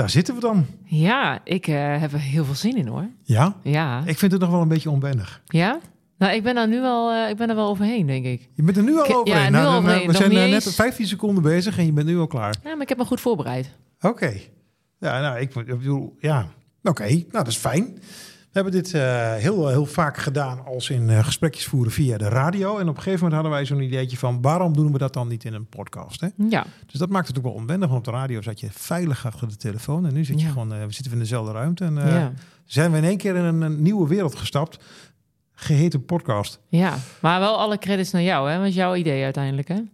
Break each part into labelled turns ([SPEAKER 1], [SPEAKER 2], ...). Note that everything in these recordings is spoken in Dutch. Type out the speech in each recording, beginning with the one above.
[SPEAKER 1] daar zitten we dan.
[SPEAKER 2] Ja, ik uh, heb er heel veel zin in hoor.
[SPEAKER 1] Ja?
[SPEAKER 2] Ja.
[SPEAKER 1] Ik vind het nog wel een beetje onwennig.
[SPEAKER 2] Ja? Nou, ik ben er nu al, uh, ik ben er wel overheen, denk ik.
[SPEAKER 1] Je bent er nu al
[SPEAKER 2] Ik-
[SPEAKER 1] overheen.
[SPEAKER 2] ja, nu
[SPEAKER 1] Nou,
[SPEAKER 2] al
[SPEAKER 1] dan,
[SPEAKER 2] overheen.
[SPEAKER 1] We zijn eh, net
[SPEAKER 2] eens.
[SPEAKER 1] 15 seconden bezig en je bent nu al klaar.
[SPEAKER 2] Ja, maar ik heb me goed voorbereid.
[SPEAKER 1] Oké. Ja, nou, ik, ik bedoel, ja. Oké, nou, dat is fijn. We hebben dit eh, heel, heel vaak gedaan als in eh, gesprekjes voeren via de radio. En op een gegeven moment hadden wij zo'n ideetje van... waarom doen we dat dan niet in een podcast? Hè?
[SPEAKER 2] Ja,
[SPEAKER 1] Dus dat maakt het ook wel onwendig. Want op de radio zat je veilig achter de telefoon. En nu zit je
[SPEAKER 2] Ja.
[SPEAKER 1] gewoon, eh, we zitten in dezelfde ruimte. En
[SPEAKER 2] ja.
[SPEAKER 1] zijn we in één keer in een, een nieuwe wereld gestapt. Geheten podcast.
[SPEAKER 2] ja. Maar wel alle credits naar jou, hè? Was jouw idee uiteindelijk, hè? Dat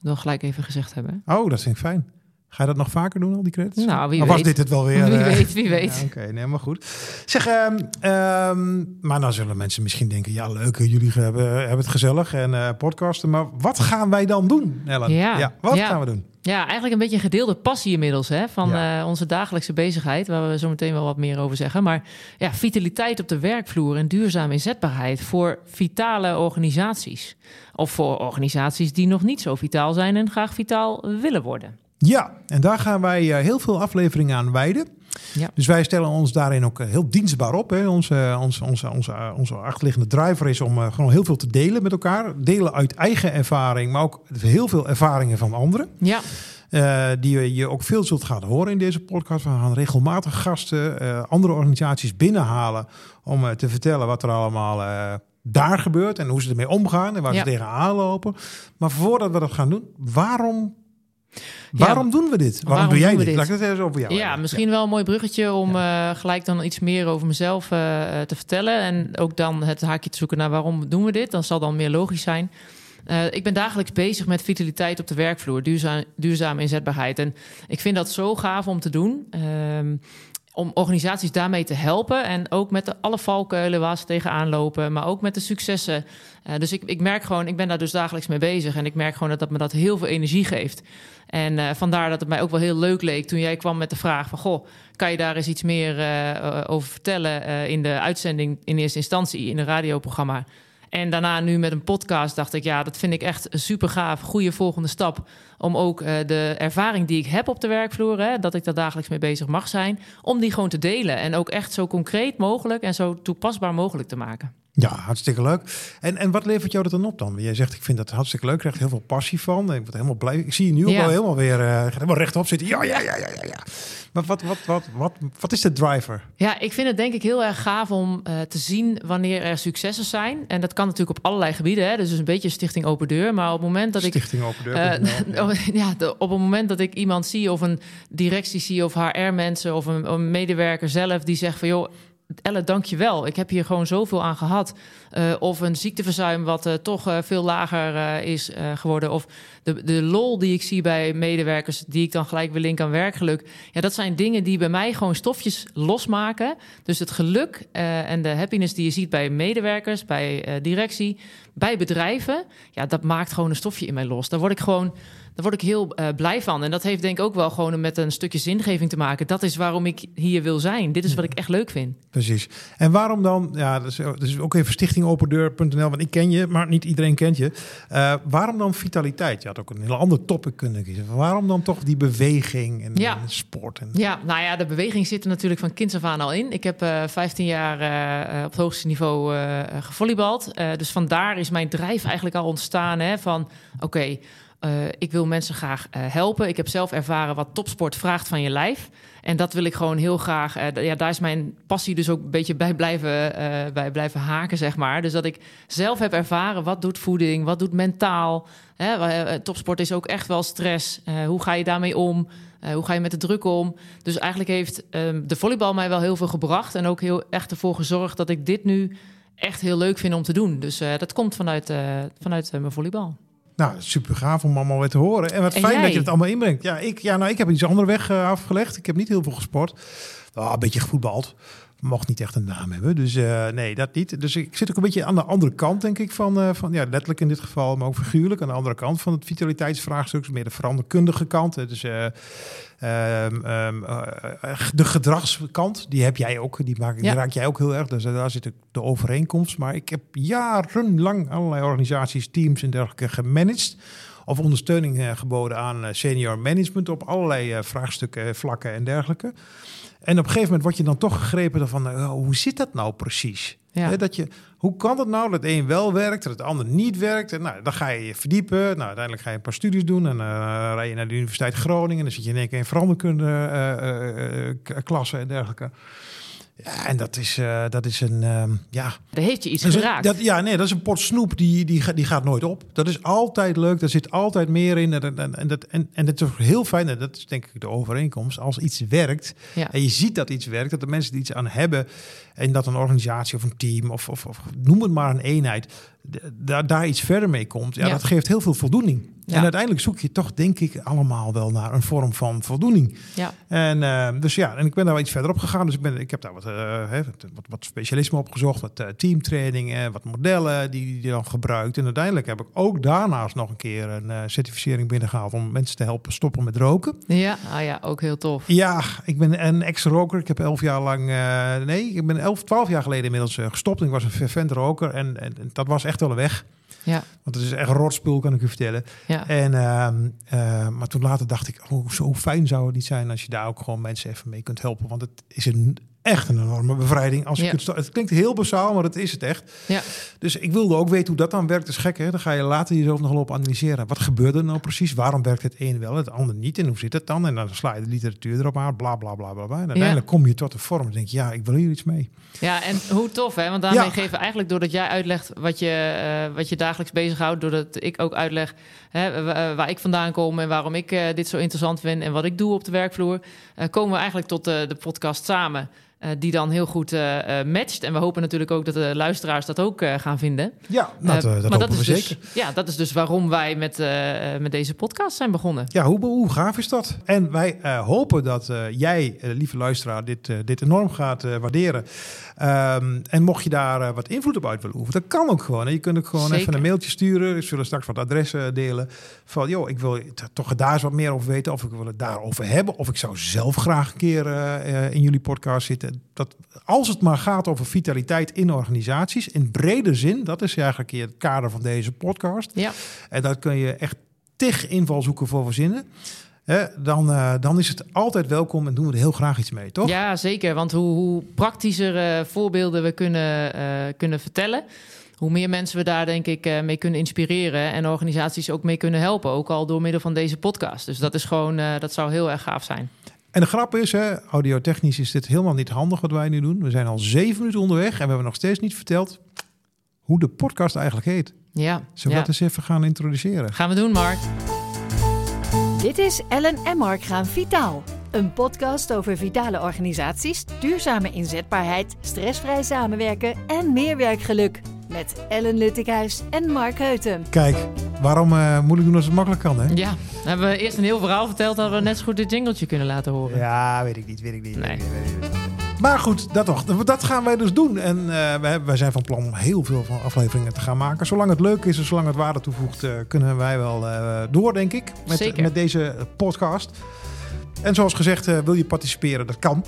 [SPEAKER 2] wil gelijk even gezegd hebben.
[SPEAKER 1] Oh, dat vind ik fijn. Ga je dat nog vaker doen, al die credits?
[SPEAKER 2] Nou, wie
[SPEAKER 1] of was
[SPEAKER 2] weet.
[SPEAKER 1] dit het wel weer?
[SPEAKER 2] Wie weet, wie weet.
[SPEAKER 1] Ja, Oké, nee, maar goed. Zeg, ehm, ehm, maar dan zullen mensen misschien denken... ja, leuk, jullie hebben, hebben het gezellig en eh, podcasten. Maar wat gaan wij dan doen, Ellen?
[SPEAKER 2] Ja,
[SPEAKER 1] wat
[SPEAKER 2] ja.
[SPEAKER 1] gaan we doen?
[SPEAKER 2] Ja, eigenlijk een beetje een gedeelde passie inmiddels hè, van
[SPEAKER 1] Ja.
[SPEAKER 2] eh, onze dagelijkse bezigheid, waar we zo meteen wel wat meer over zeggen. Maar ja, vitaliteit op de werkvloer en duurzame inzetbaarheid voor vitale organisaties. Of voor organisaties die nog niet zo vitaal zijn en graag vitaal willen worden.
[SPEAKER 1] Ja, en daar gaan wij eh, heel veel afleveringen aan wijden.
[SPEAKER 2] Ja.
[SPEAKER 1] Dus wij stellen ons daarin ook eh, heel dienstbaar op. Hè. Onze, onze, onze, onze, eh, onze achterliggende driver is om gewoon heel veel te delen met elkaar. Delen uit eigen ervaring, maar ook heel veel ervaringen van anderen.
[SPEAKER 2] Ja,
[SPEAKER 1] die je- ook veel zult gaan horen in deze podcast. We gaan regelmatig gasten, andere organisaties binnenhalen om te vertellen wat er allemaal daar gebeurt en hoe ze ermee omgaan en waar
[SPEAKER 2] Ja.
[SPEAKER 1] ze tegenaan lopen. Maar voordat we dat gaan doen, waarom, waarom doen we dit? Waarom,
[SPEAKER 2] waarom
[SPEAKER 1] doe jij dit?
[SPEAKER 2] dit?
[SPEAKER 1] Laat ik het eens over jou
[SPEAKER 2] ja
[SPEAKER 1] hebben.
[SPEAKER 2] misschien wel een mooi bruggetje om eh, gelijk dan iets meer over mezelf eh, eh, te vertellen. En ook dan het haakje te zoeken naar waarom doen we dit. Dan zal dan meer logisch zijn. Ik ben dagelijks bezig met vitaliteit op de werkvloer, duurzaam, duurzame inzetbaarheid. En ik vind dat zo gaaf om te doen. Ehm, om organisaties daarmee te helpen. En ook met de, alle valkuilen waar ze tegenaan lopen. Maar ook met de successen. Eh, dus ik, ik merk gewoon, ik ben daar dus dagelijks mee bezig. En ik merk gewoon dat, dat me dat heel veel energie geeft. En eh, vandaar dat het mij ook wel heel leuk leek toen jij kwam met de vraag van... goh, kan je daar eens iets meer eh, over vertellen in de uitzending in eerste instantie, in een radioprogramma... En daarna nu met een podcast dacht ik, ja, dat vind ik echt super gaaf, goede volgende stap. Om ook eh, de ervaring die ik heb op de werkvloer, hè, dat ik daar dagelijks mee bezig mag zijn, om die gewoon te delen. En ook echt zo concreet mogelijk en zo toepasbaar mogelijk te maken.
[SPEAKER 1] Ja, hartstikke leuk. En, en wat levert jou dat dan op dan? Jij zegt, ik vind dat hartstikke leuk. Ik krijg heel veel passie van. Ik word helemaal blij. Ik zie je nu ook wel helemaal weer eh, helemaal rechtop zitten. Ja, ja, ja, ja, ja. Maar wat, wat, wat, wat, wat is de driver?
[SPEAKER 2] Ja, ik vind het denk ik heel erg gaaf om eh, te zien wanneer er successen zijn. En dat kan natuurlijk op allerlei gebieden. Hè? Dus een beetje stichting open deur. Maar op het moment dat ik
[SPEAKER 1] Stichting Open Deur.
[SPEAKER 2] Eh,
[SPEAKER 1] ja.
[SPEAKER 2] ja, op het moment dat ik iemand zie, of een directie zie, of HR-mensen, of een medewerker zelf, die zegt van joh. Elle, dank je wel. Ik heb hier gewoon zoveel aan gehad. Eh, of een ziekteverzuim wat eh, toch eh, veel lager is geworden. Of de, de lol die ik zie bij medewerkers, die ik dan gelijk weer link aan werkgeluk. Ja, dat zijn dingen die bij mij gewoon stofjes losmaken. Dus het geluk en de happiness die je ziet bij medewerkers, bij directie, bij bedrijven. Ja, dat maakt gewoon een stofje in mij los. Daar word ik gewoon daar word ik heel blij van. En dat heeft denk ik ook wel gewoon met een stukje zingeving te maken. Dat is waarom ik hier wil zijn. Dit is wat ik echt leuk vind.
[SPEAKER 1] Precies. En waarom dan, ja, dat is, dat is ook even stichtingopendeur.nl, want ik ken je, maar niet iedereen kent je. Eh, waarom dan vitaliteit? Je had ook een heel ander topic kunnen kiezen. Waarom dan toch die beweging en,
[SPEAKER 2] Ja.
[SPEAKER 1] en sport? En,
[SPEAKER 2] Ja, nou ja, de beweging zit er natuurlijk van kinds af aan al in. Ik heb eh 15 jaar eh, op het hoogste niveau gevolleybald. Dus vandaar is mijn drijf eigenlijk al ontstaan. Hè, van oké, eh, ik wil mensen graag eh, helpen. Ik heb zelf ervaren wat topsport vraagt van je lijf. En dat wil ik gewoon heel graag. eh, ja, daar is mijn passie dus ook een beetje bij blijven, bij blijven haken, zeg maar. Dus dat ik zelf heb ervaren wat doet voeding, wat doet mentaal. Hè, topsport is ook echt wel stress. Hoe ga je daarmee om? Hoe ga je met de druk om? Dus eigenlijk heeft ehm, de volleybal mij wel heel veel gebracht. En ook heel echt ervoor gezorgd dat ik dit nu echt heel leuk vind om te doen. Dus dat komt vanuit, vanuit mijn volleybal.
[SPEAKER 1] Nou, super gaaf om allemaal weer te horen. En wat
[SPEAKER 2] En
[SPEAKER 1] fijn
[SPEAKER 2] jij?
[SPEAKER 1] dat je het allemaal inbrengt. Ja, ik, ja, nou, ik heb iets andere weg eh, afgelegd. Ik heb niet heel veel gesport. Ah, een beetje gevoetbald. Mocht niet echt een naam hebben. Dus eh, nee, dat niet. Dus ik zit ook een beetje aan de andere kant, denk ik. Van, eh, van, ja, letterlijk in dit geval, maar ook figuurlijk. Aan de andere kant van het vitaliteitsvraagstuk. Meer de veranderkundige kant. Dus eh, de gedragskant, die heb jij ook. Die, maak, die
[SPEAKER 2] Ja.
[SPEAKER 1] raak jij ook heel erg. Dus daar zit de overeenkomst. Maar ik heb jarenlang allerlei organisaties, teams en dergelijke gemanaged of ondersteuning geboden aan senior management op allerlei vraagstukken, vlakken en dergelijke. En op een gegeven moment word je dan toch gegrepen van uh, hoe zit dat nou precies?
[SPEAKER 2] Ja.
[SPEAKER 1] dat je, hoe kan het nou dat een wel werkt, dat het ander niet werkt? En nou, dan ga je je verdiepen. Nou, uiteindelijk ga je een paar studies doen en uh, rij je naar de Universiteit Groningen. En dan zit je in één keer in veranderkunde uh, klassen en dergelijke. Ja, en dat is, uh, dat is een, uh, ja...
[SPEAKER 2] Daar heeft je iets
[SPEAKER 1] dat
[SPEAKER 2] geraakt.
[SPEAKER 1] dat, ja, nee, dat is een pot snoep die, die, die gaat nooit op. Dat is altijd leuk, daar zit altijd meer in. En, en, en, dat, en, en het is heel fijn, en dat is denk ik de overeenkomst... als iets werkt
[SPEAKER 2] Ja.
[SPEAKER 1] en je ziet dat iets werkt... dat de mensen er iets aan hebben... en dat een organisatie of een team of, of, of noem het maar een eenheid... daar daar iets verder mee komt, ja,
[SPEAKER 2] Ja.
[SPEAKER 1] dat geeft heel veel voldoening.
[SPEAKER 2] Ja.
[SPEAKER 1] En uiteindelijk zoek je toch, denk ik, allemaal wel naar een vorm van voldoening.
[SPEAKER 2] Ja.
[SPEAKER 1] En eh, dus ja, en ik ben daar wel iets verder op gegaan. Dus ik, ben, ik heb daar wat, eh, wat, wat, specialisme opgezocht, wat eh, teamtraining, wat modellen die die dan gebruikt. En uiteindelijk heb ik ook daarnaast nog een keer een certificering binnengehaald om mensen te helpen stoppen met roken.
[SPEAKER 2] Ja, ah ja, ook heel tof.
[SPEAKER 1] Ja, ik ben een ex-roker. Ik heb elf jaar lang, nee, ik ben elf, twaalf jaar geleden inmiddels gestopt. Ik was een fervent roker en, en, en dat was echt wel een weg.
[SPEAKER 2] Ja,
[SPEAKER 1] Want het is echt rotspul, kan ik u vertellen.
[SPEAKER 2] ja.
[SPEAKER 1] En, ehm, eh, maar toen later dacht ik, oh, zo fijn zou het niet zijn als je daar ook gewoon mensen even mee kunt helpen. Want het is een, echt een enorme bevrijding. Als je
[SPEAKER 2] Ja.
[SPEAKER 1] kunt het klinkt heel basaal, maar dat is het echt.
[SPEAKER 2] ja.
[SPEAKER 1] Dus ik wilde ook weten hoe dat dan werkt. Dat is gek, hè? Dan ga je later jezelf nog wel op analyseren. Wat gebeurde er nou precies? Waarom werkt het een wel, het ander niet? En hoe zit het dan? En dan sla je de literatuur erop aan, bla, bla, bla, bla. En uiteindelijk kom je tot de vorm. Dan denk je, ja, ik wil hier iets mee.
[SPEAKER 2] Ja, en hoe tof, hè? Want daarmee geven we eigenlijk doordat jij uitlegt wat je, eh, wat je dagelijks bezighoudt, doordat ik ook uitleg hè, wa- waar ik vandaan kom en waarom ik eh, dit zo interessant vind en wat ik doe op de werkvloer, eh, komen we eigenlijk tot de podcast samen. Eh, die dan heel goed eh, matcht. En we hopen natuurlijk ook dat de luisteraars dat ook gaan vinden.
[SPEAKER 1] Ja, dat, dat
[SPEAKER 2] maar
[SPEAKER 1] hopen
[SPEAKER 2] is dus,
[SPEAKER 1] zeker.
[SPEAKER 2] Ja, dat is dus waarom wij met, met deze podcast zijn begonnen.
[SPEAKER 1] Ja, hoe, hoe gaaf is dat? En wij hopen dat jij, lieve luisteraar, dit, dit enorm gaat waarderen. Ehm, en mocht je daar wat invloed op uit willen oefenen, dat kan ook gewoon. hè. Je kunt ook gewoon
[SPEAKER 2] Zeker.
[SPEAKER 1] even een mailtje sturen. We zullen straks wat adressen delen. Van, joh, ik wil toch daar eens wat meer over weten. Of ik wil het daarover hebben. Of ik zou zelf graag een keer in jullie podcast zitten. Dat, als het maar gaat over vitaliteit in organisaties, in brede zin, dat is eigenlijk hier het kader van deze podcast.
[SPEAKER 2] Ja,
[SPEAKER 1] En daar kun je echt tig invalshoeken voor verzinnen. Hè, dan, eh, dan is het altijd welkom en doen we er heel graag iets mee, toch?
[SPEAKER 2] ja zeker. Want hoe, hoe praktischer eh, voorbeelden we kunnen, eh, kunnen vertellen, hoe meer mensen we daar denk ik mee kunnen inspireren en organisaties ook mee kunnen helpen. Ook al door middel van deze podcast. Dus dat is gewoon, dat zou heel erg gaaf zijn.
[SPEAKER 1] En de grap is, hè, audiotechnisch is dit helemaal niet handig wat wij nu doen. We zijn al zeven minuten onderweg en we hebben nog steeds niet verteld hoe de podcast eigenlijk heet.
[SPEAKER 2] Ja,
[SPEAKER 1] Zullen we
[SPEAKER 2] ja.
[SPEAKER 1] dat eens even gaan introduceren?
[SPEAKER 2] gaan we doen, Mark.
[SPEAKER 3] Dit is Ellen en Mark gaan vitaal. Een podcast over vitale organisaties, duurzame inzetbaarheid, stressvrij samenwerken en meer werkgeluk. Met Ellen Luttikhuis en Mark Heuten.
[SPEAKER 1] Kijk, waarom eh, moeilijk doen als het makkelijk kan, hè?
[SPEAKER 2] Ja, dan hebben we eerst een heel verhaal verteld, hadden we net zo goed dit jingletje kunnen laten horen.
[SPEAKER 1] Ja, weet ik niet, weet ik niet.
[SPEAKER 2] Nee.
[SPEAKER 1] weet ik niet, weet ik niet. Maar goed, dat toch. Dat gaan wij dus doen. En eh, wij, wij zijn van plan om heel veel van afleveringen te gaan maken. Zolang het leuk is en zolang het waarde toevoegt, eh, kunnen wij wel eh, door, denk ik. Met,
[SPEAKER 2] Zeker.
[SPEAKER 1] met deze podcast. En zoals gezegd, eh, wil je participeren? Dat kan.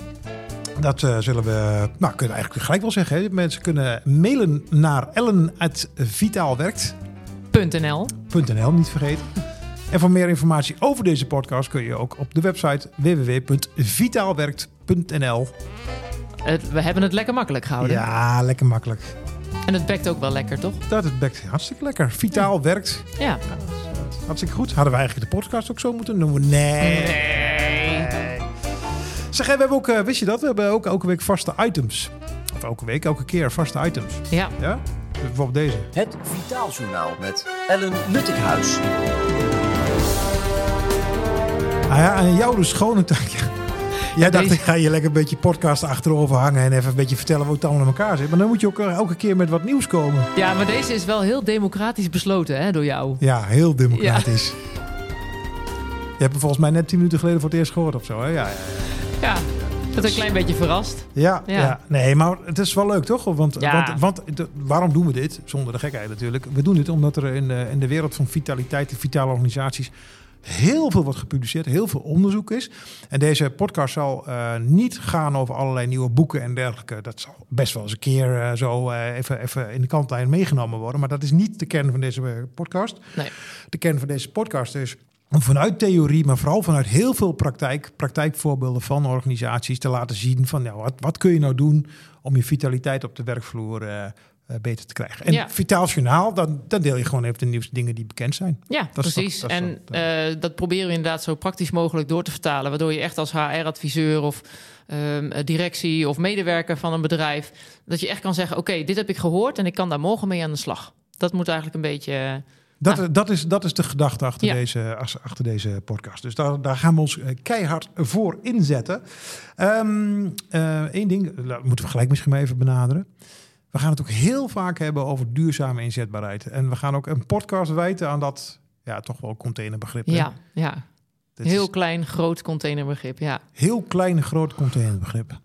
[SPEAKER 1] Dat eh, zullen we, nou, kunnen we eigenlijk gelijk wel zeggen. Hè? Mensen kunnen mailen naar ellen.vitaalwerkt.nl,
[SPEAKER 2] .nl.
[SPEAKER 1] niet vergeten. En voor meer informatie over deze podcast kun je ook op de website www.vitaalwerkt.nl.
[SPEAKER 2] We hebben het lekker makkelijk gehouden.
[SPEAKER 1] Ja, lekker makkelijk.
[SPEAKER 2] En het bekt ook wel lekker, toch?
[SPEAKER 1] Dat het bekt hartstikke lekker. Vitaal werkt.
[SPEAKER 2] Ja.
[SPEAKER 1] Hartstikke goed. Hadden we eigenlijk de podcast ook zo moeten noemen? Nee.
[SPEAKER 2] Nee.
[SPEAKER 1] Zeg, we hebben ook, eh, wist je dat? We hebben ook elke week vaste items. Of elke week, elke keer vaste items.
[SPEAKER 2] Ja.
[SPEAKER 1] Ja? Dus bijvoorbeeld deze.
[SPEAKER 4] Het Vitaaljournaal met Ellen Nuttikhuis.
[SPEAKER 1] Ah ja, en jou dus schone taak. Jij dacht, ik ga je lekker een beetje podcast achterover hangen en even een beetje vertellen hoe het allemaal in elkaar zit. Maar dan moet je ook eh, elke keer met wat nieuws komen.
[SPEAKER 2] ja, maar deze is wel heel democratisch besloten hè, door jou.
[SPEAKER 1] Ja, heel democratisch. Je hebt hem volgens mij net tien minuten geleden voor het eerst gehoord of zo. Hè? Ja, ja,
[SPEAKER 2] Ja, dat is een klein beetje verrast.
[SPEAKER 1] ja,
[SPEAKER 2] Ja.
[SPEAKER 1] ja. Nee, maar het is wel leuk toch? Want,
[SPEAKER 2] Ja.
[SPEAKER 1] want, want de- waarom doen we dit? Zonder de gekheid natuurlijk. We doen dit omdat er in de, in de wereld van vitaliteit en vitale organisaties heel veel wordt gepubliceerd, heel veel onderzoek is. En deze podcast zal eh, niet gaan over allerlei nieuwe boeken en dergelijke. Dat zal best wel eens een keer eh, zo eh, even, even in de kantlijn meegenomen worden. Maar dat is niet de kern van deze eh, podcast.
[SPEAKER 2] Nee.
[SPEAKER 1] De kern van deze podcast is vanuit theorie, maar vooral vanuit heel veel praktijk, praktijkvoorbeelden van organisaties te laten zien van nou, wat, wat kun je nou doen om je vitaliteit op de werkvloer eh, eh, beter te krijgen. En
[SPEAKER 2] Ja.
[SPEAKER 1] Vitaal Journaal, dan, dan deel je gewoon even de nieuwste dingen die bekend zijn.
[SPEAKER 2] Ja,
[SPEAKER 1] Dat
[SPEAKER 2] precies.
[SPEAKER 1] dat
[SPEAKER 2] en eh, dat proberen we inderdaad zo praktisch mogelijk door te vertalen. Waardoor je echt als HR-adviseur of ehm, directie of medewerker van een bedrijf... dat je echt kan zeggen, oké, dit heb ik gehoord... en ik kan daar morgen mee aan de slag. Dat moet eigenlijk een beetje... eh,
[SPEAKER 1] Dat, dat, is, dat is de gedachte achter,
[SPEAKER 2] Ja.
[SPEAKER 1] deze, ach- achter deze podcast. Dus daar, daar gaan we ons eh, keihard voor inzetten. Eén ding, dat moeten we gelijk misschien maar even benaderen. We gaan het ook heel vaak hebben over duurzame inzetbaarheid. En we gaan ook een podcast wijten aan dat ja, toch wel containerbegrip. hè?
[SPEAKER 2] ja, ja.
[SPEAKER 1] Dit
[SPEAKER 2] heel
[SPEAKER 1] is
[SPEAKER 2] klein, groot containerbegrip, ja.
[SPEAKER 1] heel klein, groot containerbegrip.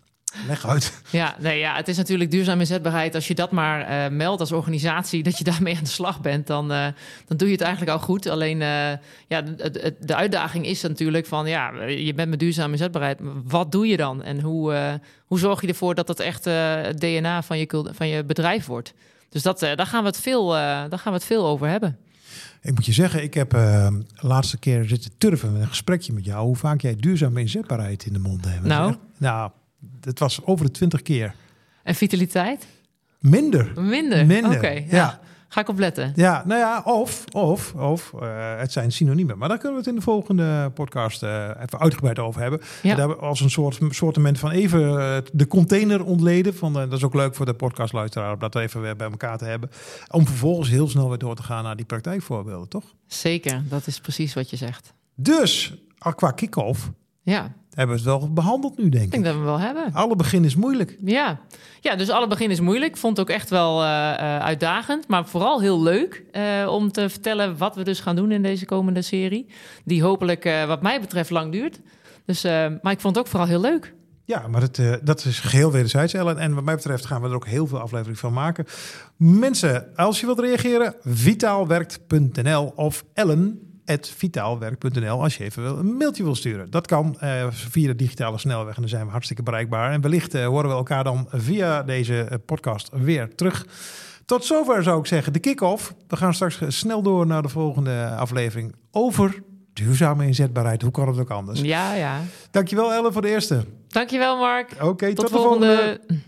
[SPEAKER 1] Leg uit.
[SPEAKER 2] Ja, nee, ja, het is natuurlijk duurzame inzetbaarheid. Als je dat maar eh, meldt als organisatie, dat je daarmee aan de slag bent, dan, eh, dan doe je het eigenlijk al goed. Alleen eh, ja, de, de, uitdaging is natuurlijk van, ja, je bent met duurzame inzetbaarheid. Wat doe je dan? En hoe, hoe zorg je ervoor dat dat echt het DNA van je, van je bedrijf wordt? Dus dat, daar, gaan we het veel, daar gaan we het veel over hebben.
[SPEAKER 1] Ik moet je zeggen, ik heb de laatste keer zitten turven met een gesprekje met jou. Hoe vaak jij duurzame inzetbaarheid in de mond hebt.
[SPEAKER 2] Nou?
[SPEAKER 1] Nou, het was over de twintig keer.
[SPEAKER 2] En vitaliteit?
[SPEAKER 1] Minder.
[SPEAKER 2] Minder?
[SPEAKER 1] Minder,
[SPEAKER 2] Oké, ja.
[SPEAKER 1] ja.
[SPEAKER 2] Ga ik op letten.
[SPEAKER 1] Ja, nou ja, of, of, of eh, het zijn synoniemen. Maar daar kunnen we het in de volgende podcast eh, even uitgebreid over hebben.
[SPEAKER 2] Ja.
[SPEAKER 1] Daar als een soort soortement van even eh, de container ontleden. Van, dat is ook leuk voor de podcastluisteraar om dat even weer bij elkaar te hebben. Om vervolgens heel snel weer door te gaan naar die praktijkvoorbeelden, toch?
[SPEAKER 2] Zeker, dat is precies wat je zegt.
[SPEAKER 1] Dus, qua kick-off,
[SPEAKER 2] Ja,
[SPEAKER 1] hebben we het wel behandeld nu, denk
[SPEAKER 2] ik
[SPEAKER 1] ik.
[SPEAKER 2] denk dat we wel hebben.
[SPEAKER 1] Alle begin is moeilijk.
[SPEAKER 2] Ja. ja, dus alle begin is moeilijk. Vond het ook echt wel eh, eh, uitdagend, maar vooral heel leuk eh, om te vertellen wat we dus gaan doen in deze komende serie. Die hopelijk, wat mij betreft, lang duurt. Dus, maar ik vond het ook vooral heel leuk.
[SPEAKER 1] Ja, maar het, dat is geheel wederzijds, Ellen. En wat mij betreft gaan we er ook heel veel afleveringen van maken. Mensen, als je wilt reageren, vitaalwerkt.nl of ellen.vitaalwerk.nl als je even wil, een mailtje wil sturen. Dat kan eh, via de digitale snelweg en dan zijn we hartstikke bereikbaar. En wellicht eh, horen we elkaar dan via deze eh, podcast weer terug. Tot zover zou ik zeggen de kick-off. We gaan straks snel door naar de volgende aflevering over duurzame inzetbaarheid. Hoe kan het ook anders?
[SPEAKER 2] Ja, ja.
[SPEAKER 1] Dankjewel Ellen voor de eerste.
[SPEAKER 2] Dankjewel, Mark.
[SPEAKER 1] Oké, tot,
[SPEAKER 2] Tot
[SPEAKER 1] de volgende.
[SPEAKER 2] volgende.